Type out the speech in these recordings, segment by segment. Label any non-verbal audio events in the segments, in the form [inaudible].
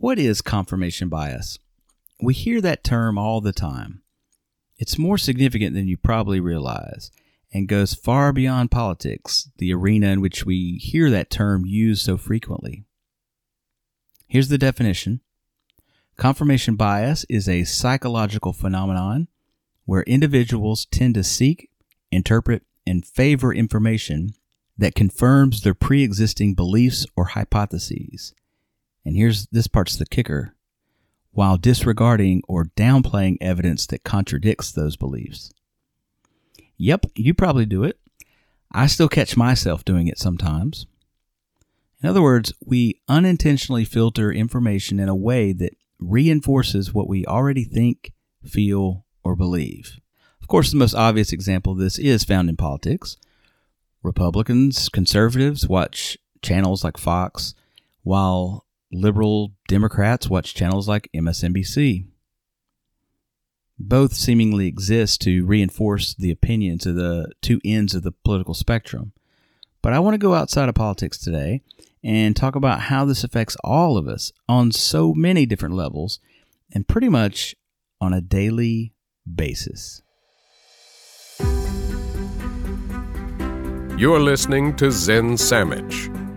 What is confirmation bias? We hear that term all the time. It's more significant than you probably realize and goes far beyond politics, the arena in which we hear that term used so frequently. Here's the definition Confirmation bias is a psychological phenomenon where individuals tend to seek, interpret, and favor information that confirms their pre existing beliefs or hypotheses. And here's this part's the kicker while disregarding or downplaying evidence that contradicts those beliefs. Yep, you probably do it. I still catch myself doing it sometimes. In other words, we unintentionally filter information in a way that reinforces what we already think, feel, or believe. Of course, the most obvious example of this is found in politics. Republicans, conservatives watch channels like Fox, while liberal Democrats watch channels like MSNBC. Both seemingly exist to reinforce the opinions of the two ends of the political spectrum. But I want to go outside of politics today and talk about how this affects all of us on so many different levels and pretty much on a daily basis. You're listening to Zen Sammich,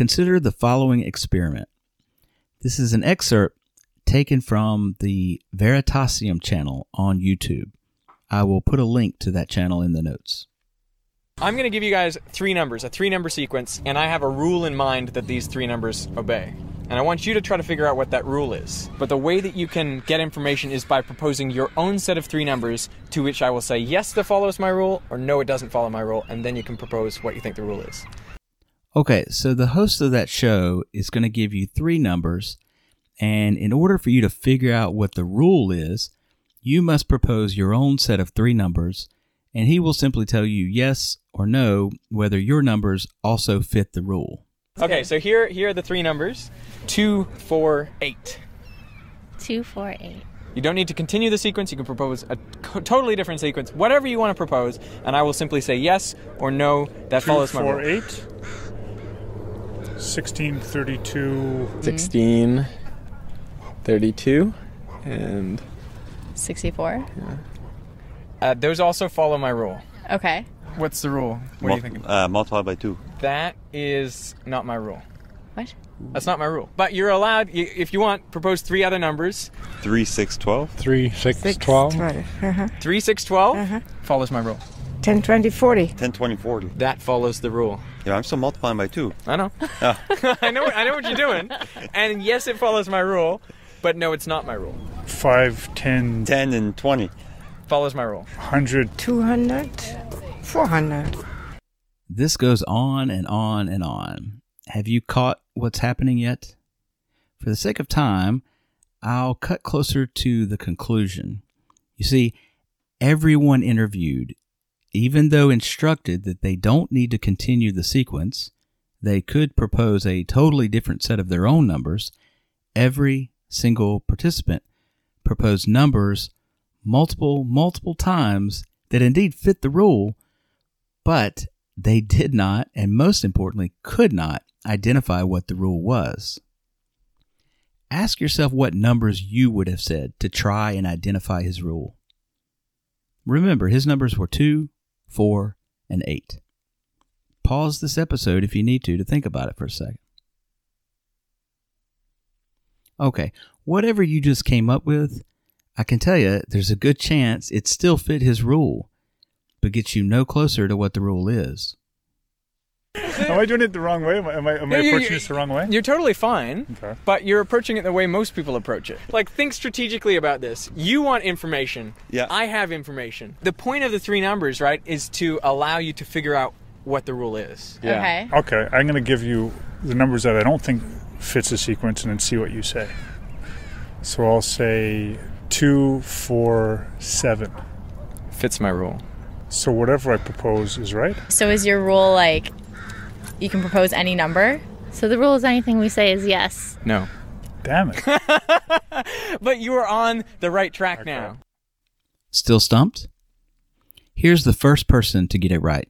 Consider the following experiment. This is an excerpt taken from the Veritasium channel on YouTube. I will put a link to that channel in the notes. I'm going to give you guys three numbers, a three number sequence, and I have a rule in mind that these three numbers obey. And I want you to try to figure out what that rule is. But the way that you can get information is by proposing your own set of three numbers to which I will say, yes, that follows my rule, or no, it doesn't follow my rule, and then you can propose what you think the rule is. Okay, so the host of that show is going to give you three numbers, and in order for you to figure out what the rule is, you must propose your own set of three numbers, and he will simply tell you yes or no whether your numbers also fit the rule. Okay, so here here are the three numbers: two, four, eight. Two, four, eight. You don't need to continue the sequence. You can propose a co- totally different sequence, whatever you want to propose, and I will simply say yes or no. That Two, follows my four, rule. eight. 1632. 16, 32, and 64. Uh, those also follow my rule. Okay. What's the rule? What are you thinking? Uh, multiply by two. That is not my rule. What? That's not my rule. But you're allowed, y- if you want, propose three other numbers. Three, six, twelve. 3, 6, Six, 12. 12. Uh-huh. Three, six, twelve Uh-huh. follows my rule. 10, 20, 40. 10, 20, 40. That follows the rule. Yeah, I'm still multiplying by two. I know. [laughs] Ah. [laughs] I know. I know what you're doing. And yes, it follows my rule. But no, it's not my rule. 5, 10, 10 and 20. Follows my rule. 100. 200. 400. This goes on and on and on. Have you caught what's happening yet? For the sake of time, I'll cut closer to the conclusion. You see, everyone interviewed, even though instructed that they don't need to continue the sequence, they could propose a totally different set of their own numbers. Every single participant proposed numbers multiple, multiple times that indeed fit the rule, but they did not, and most importantly, could not identify what the rule was. Ask yourself what numbers you would have said to try and identify his rule. Remember, his numbers were 2, 4, and 8. Pause this episode if you need to to think about it for a second. Okay, whatever you just came up with, I can tell you there's a good chance it still fit his rule, but gets you no closer to what the rule is. Am I doing it the wrong way? Am I, am I, am No, you- approaching you- this the wrong way? You're totally fine, Okay. but you're approaching it the way most people approach it. Like, think strategically about this. You want information. Yeah. I have information. The point of the three numbers, right, is to allow you to figure out what the rule is. Okay. Okay, I'm going to give you the numbers that I don't think fits the sequence and then see what you say. So I'll say two, four, seven. Fits my rule. So whatever I propose is right. So is your rule like you can propose any number? So the rule is anything we say is yes. No. Damn it. [laughs] But you are on the right track now. Still stumped? Here's the first person to get it right.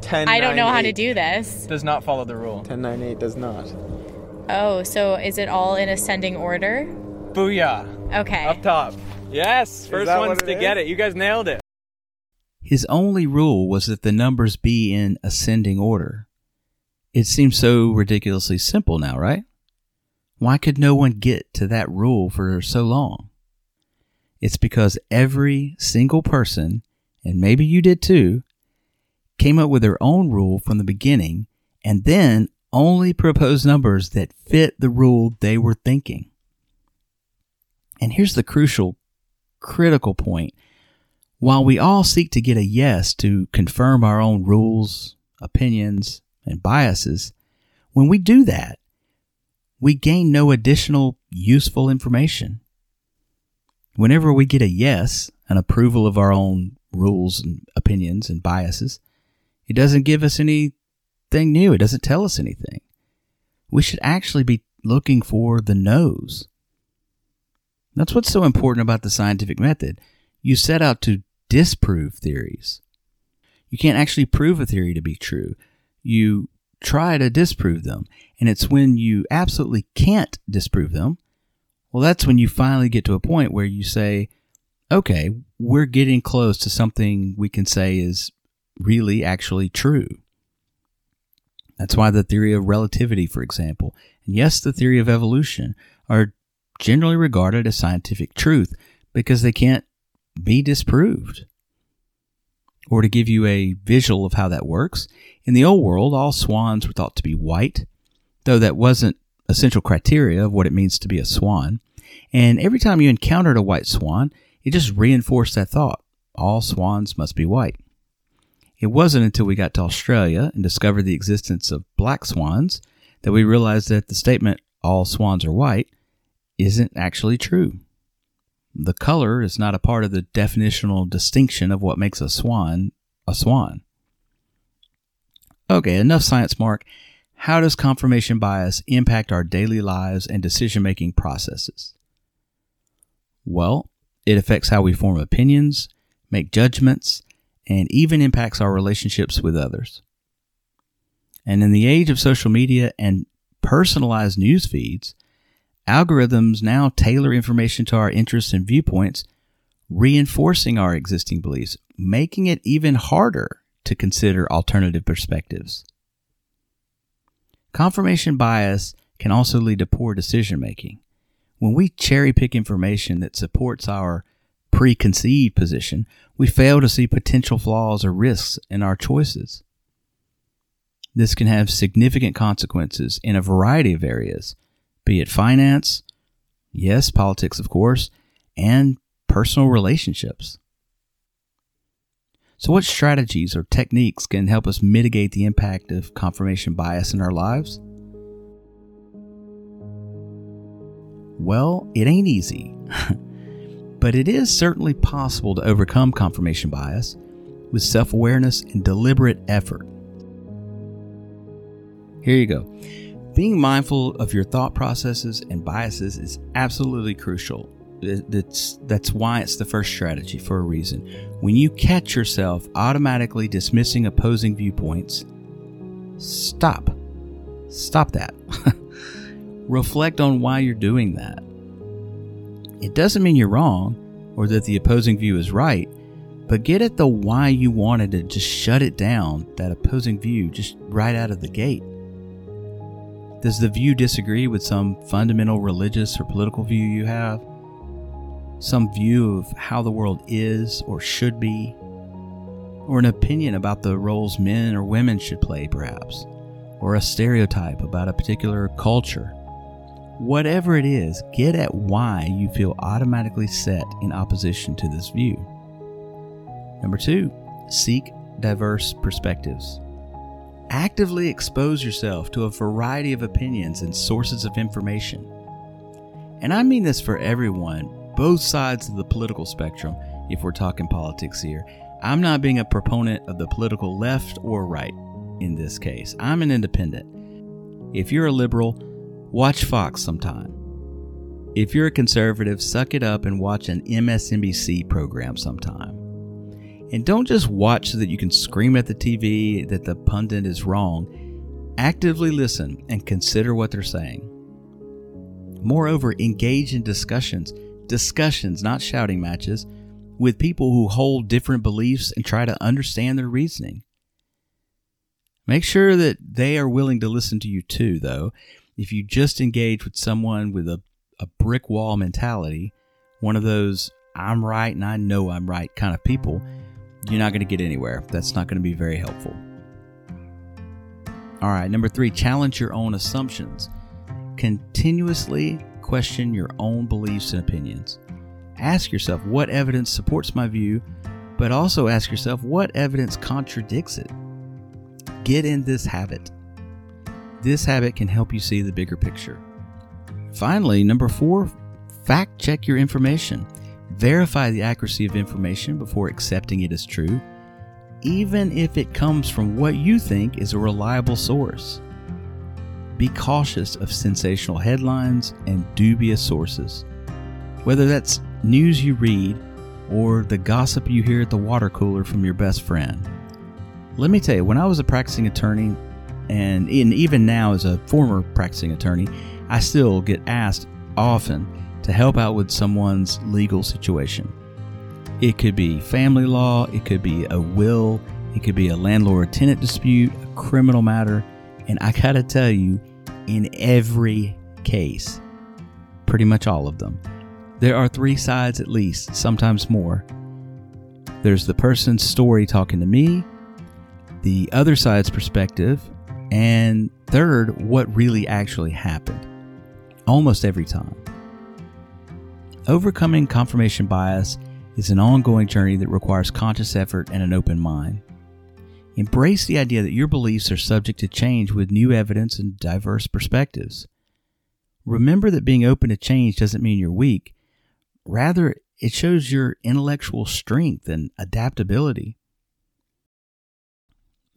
10, I don't know how to do this. Does not follow the rule. 10, 9, 8 does not. Oh, so is it all in ascending order? Booyah. Okay. Up top. Yes, first that ones to it get it. You guys nailed it. His only rule was that the numbers be in ascending order. It seems so ridiculously simple now, right? Why could no one get to that rule for so long? It's because every single person, and maybe you did too, came up with their own rule from the beginning and then only proposed numbers that fit the rule they were thinking. And here's the crucial, critical point. While we all seek to get a yes to confirm our own rules, opinions, and biases, when we do that, we gain no additional useful information. Whenever we get a yes, an approval of our own rules and opinions and biases, it doesn't give us anything new. It doesn't tell us anything. We should actually be looking for the no's. That's what's so important about the scientific method. You set out to disprove theories. You can't actually prove a theory to be true. You try to disprove them. And it's when you absolutely can't disprove them, well, that's when you finally get to a point where you say, okay, we're getting close to something we can say is really actually true. That's why the theory of relativity, for example, and yes, the theory of evolution are generally regarded as scientific truth because they can't be disproved. Or to give you a visual of how that works, in the old world, all swans were thought to be white, though that wasn't essential criteria of what it means to be a swan. And every time you encountered a white swan, it just reinforced that thought. All swans must be white. It wasn't until we got to Australia and discovered the existence of black swans that we realized that the statement, all swans are white, isn't actually true. The color is not a part of the definitional distinction of what makes a swan a swan. Okay, enough science, Mark. How does confirmation bias impact our daily lives and decision making processes? Well, it affects how we form opinions, make judgments, and even impacts our relationships with others. And in the age of social media and personalized news feeds, algorithms now tailor information to our interests and viewpoints, reinforcing our existing beliefs, making it even harder to consider alternative perspectives. Confirmation bias can also lead to poor decision making. When we cherry pick information that supports our preconceived position, we fail to see potential flaws or risks in our choices. This can have significant consequences in a variety of areas, be it finance, yes, politics, of course, and personal relationships. So, what strategies or techniques can help us mitigate the impact of confirmation bias in our lives? Well, it ain't easy, [laughs] but it is certainly possible to overcome confirmation bias with self awareness and deliberate effort. Here you go. Being mindful of your thought processes and biases is absolutely crucial. That's, that's why it's the first strategy for a reason. When you catch yourself automatically dismissing opposing viewpoints, stop. Stop that. [laughs] Reflect on why you're doing that. It doesn't mean you're wrong or that the opposing view is right, but get at the why you wanted to just shut it down, that opposing view, just right out of the gate. Does the view disagree with some fundamental religious or political view you have? Some view of how the world is or should be? Or an opinion about the roles men or women should play, perhaps? Or a stereotype about a particular culture? Whatever it is, get at why you feel automatically set in opposition to this view. Number two, seek diverse perspectives. Actively expose yourself to a variety of opinions and sources of information. And I mean this for everyone, both sides of the political spectrum, if we're talking politics here. I'm not being a proponent of the political left or right in this case. I'm an independent. If you're a liberal, watch Fox sometime. If you're a conservative, suck it up and watch an MSNBC program sometime. And don't just watch so that you can scream at the TV that the pundit is wrong. Actively listen and consider what they're saying. Moreover, engage in discussions, discussions, not shouting matches, with people who hold different beliefs and try to understand their reasoning. Make sure that they are willing to listen to you too, though. If you just engage with someone with a, a brick wall mentality, one of those I'm right and I know I'm right kind of people, you're not going to get anywhere. That's not going to be very helpful. All right, number three, challenge your own assumptions. Continuously question your own beliefs and opinions. Ask yourself what evidence supports my view, but also ask yourself what evidence contradicts it. Get in this habit. This habit can help you see the bigger picture. Finally, number four, fact check your information. Verify the accuracy of information before accepting it as true, even if it comes from what you think is a reliable source. Be cautious of sensational headlines and dubious sources. Whether that's news you read or the gossip you hear at the water cooler from your best friend. Let me tell you, when I was a practicing attorney, and even now as a former practicing attorney, I still get asked often to help out with someone's legal situation. It could be family law, it could be a will, it could be a landlord tenant dispute, a criminal matter, and I gotta tell you, in every case, pretty much all of them, there are three sides at least, sometimes more. There's the person's story talking to me, the other side's perspective, and third, what really actually happened. Almost every time. Overcoming confirmation bias is an ongoing journey that requires conscious effort and an open mind. Embrace the idea that your beliefs are subject to change with new evidence and diverse perspectives. Remember that being open to change doesn't mean you're weak. Rather, it shows your intellectual strength and adaptability.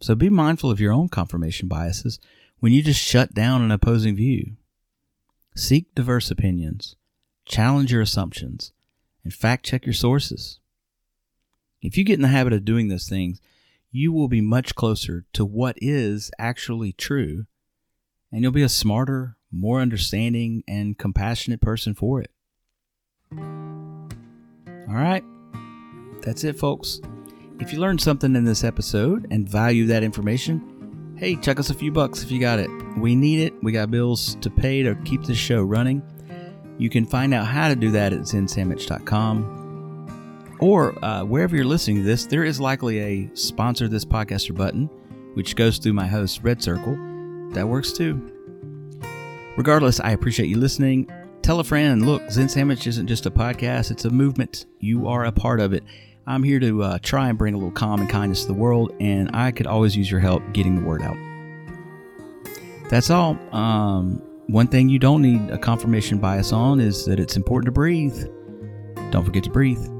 So be mindful of your own confirmation biases when you just shut down an opposing view. Seek diverse opinions, challenge your assumptions, and fact check your sources. If you get in the habit of doing those things, you will be much closer to what is actually true, and you'll be a smarter, more understanding, and compassionate person for it. All right, that's it, folks. If you learned something in this episode and value that information, hey, chuck us a few bucks if you got it. We need it. We got bills to pay to keep this show running. You can find out how to do that at zensammich.com. Or uh, wherever you're listening to this, there is likely a sponsor this podcaster button, which goes through my host, Red Circle. That works too. Regardless, I appreciate you listening. Tell a friend, look, Zen Sammich isn't just a podcast, it's a movement. You are a part of it. I'm here to uh, try and bring a little calm and kindness to the world, and I could always use your help getting the word out. That's all. Um, one thing you don't need a confirmation bias on is that it's important to breathe. Don't forget to breathe.